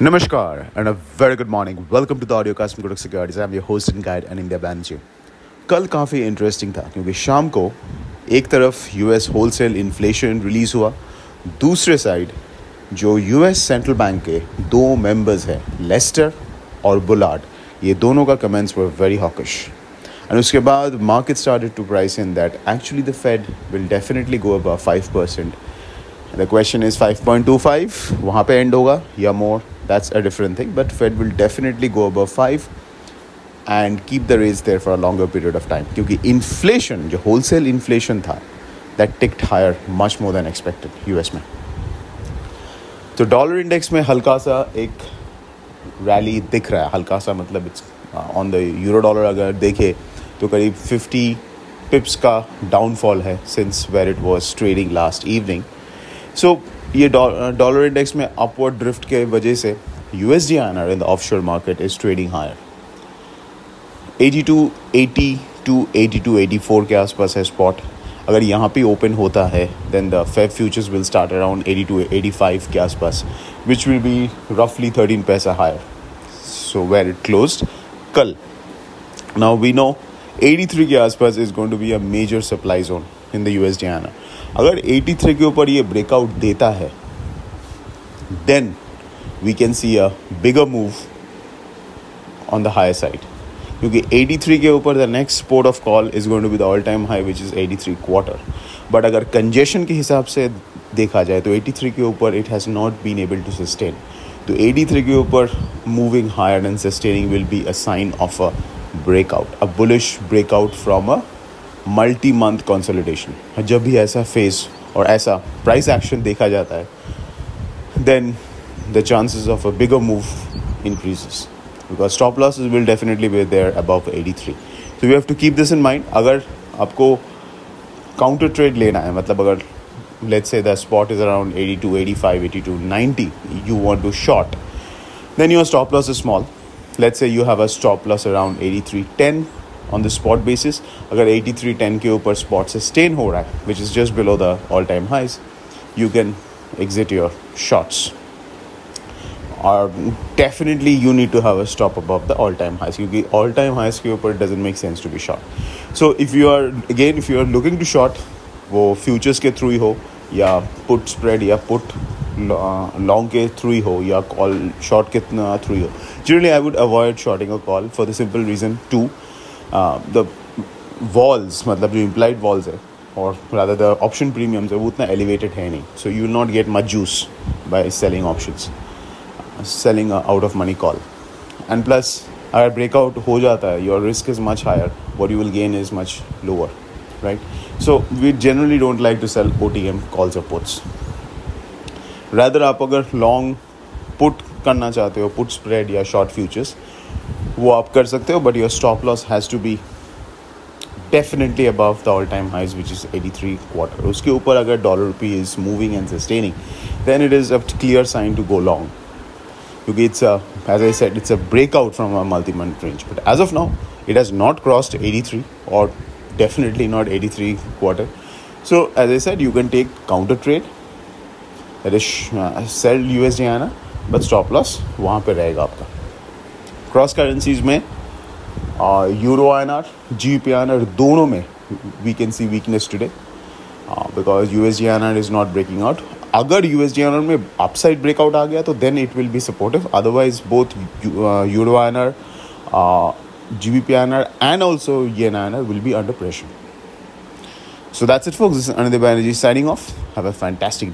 Namaskar and a very good morning. Welcome to the audio cast from Kotak Securities. I'm your host and guide, Anindya Banerjee. कल काफ़ी interesting था, क्योंकि शाम को एक तरफ़ यूएस होलसेल इन्फ्लेशन रिलीज़ हुआ, दूसरे साइड जो यूएस सेंट्रल बैंक के दो मेंबर्स हैं लेस्टर और बुलार्ड ये दोनों का comments were very hawkish and उसके बाद market started to price in that actually the Fed will definitely go about five percent the question is 5.25 point two five वहाँ पर एंड होगा या more that's a different thing but Fed will definitely go above five and keep the raise there for a longer period of time क्योंकि inflation जो wholesale inflation था that ticked higher much more than expected U S में. तो dollar index में हल्का सा एक rally दिख रहा है। हल्का सा मतलब it's on the euro dollar अगर देखे तो करीब फिफ्टी पिप्स का डाउनफॉल है since where it was trading last evening so ये डॉलर इंडेक्स में अपवर्ड ड्रिफ्ट के वजह से U S D R in the offshore market is trading higher eighty two eighty two eighty two eighty four के आसपास है spot अगर यहाँ पे ओपन होता है then the Feb futures will start around eighty two eighty five के आसपास विच विल बी रफली thirteen paisa higher so where it close कल. Now we know eighty three के आसपास is going to be a major supply zone in the U S D INR. अगर 83 के ऊपर ये ब्रेकआउट देता है then we can see a bigger move on the higher side क्योंकि 83 के ऊपर the next port of call is going to be the all time high which is 83 quarter but अगर कंजेशन के हिसाब से देखा जाए तो 83 के ऊपर it has not been able to sustain तो 83 के ऊपर moving higher and sustaining will be a sign of a breakout a bullish breakout from a multi month consolidation जब भी ऐसा फेस और ऐसा प्राइस एक्शन देखा जाता है then the chances of a bigger move increases because stop losses will definitely be there above eighty three so you have to keep this in mind अगर आपको काउंटर ट्रेड लेना है मतलब अगर let's say the spot is around 82 85 82 90 you want to short, then your stop loss is small. Let's say you have a stop loss around 83 10 on the spot basis अगर 83 10 के ऊपर spot sustain हो रहा है which is just below the all time highs you can exit your shorts और definitely you need to have a stop above the all time highs क्योंकि all time highs के ऊपर doesn't make sense to be short so if you are again if you are looking to short वो futures के through ही हो, या put spread या put long के थ्रू ही हो, या कॉल शॉर्ट के थ्रू ही हो. Generally I would avoid shorting a call for the simple reason to the vols मतलब जो इम्प्लाइड वॉल्स है, और रादर द ऑप्शन प्रीमियम्स है, वो उतना एलिवेटेड है नहीं. So you not get much juice by selling options selling out of money call and plus अगर ब्रेकआउट हो जाता है your risk is much higher what you will gain is much lower right so we generally don't like to sell O T M calls और puts rather आप अगर long put करना चाहते हो पुट स्प्रेड या शॉर्ट फ्यूचर्स वो आप कर सकते हो but your stop loss has to be definitely above the all time highs which is eighty three quarter उसके ऊपर अगर dollar rupee is moving and sustaining then it is a clear sign to go long क्योंकि it's as I said it's a breakout from a multi month range but as of now it has not crossed 83 or definitely not 83 quarter. So as i said you can take counter trade. That is uh, sell usd आना but stop loss वहाँ पे रहेगा आपका। Cross currencies में euro N R G P N R दोनों में we can see weakness today because U S G N R is not breaking out अगर U S G N R में upside breakout आ गया तो then it will be supportive otherwise both euro N R G B P N R and also yen N R will be under pressure So that's it, folks. This is Anand Banerjee signing off. Have a fantastic.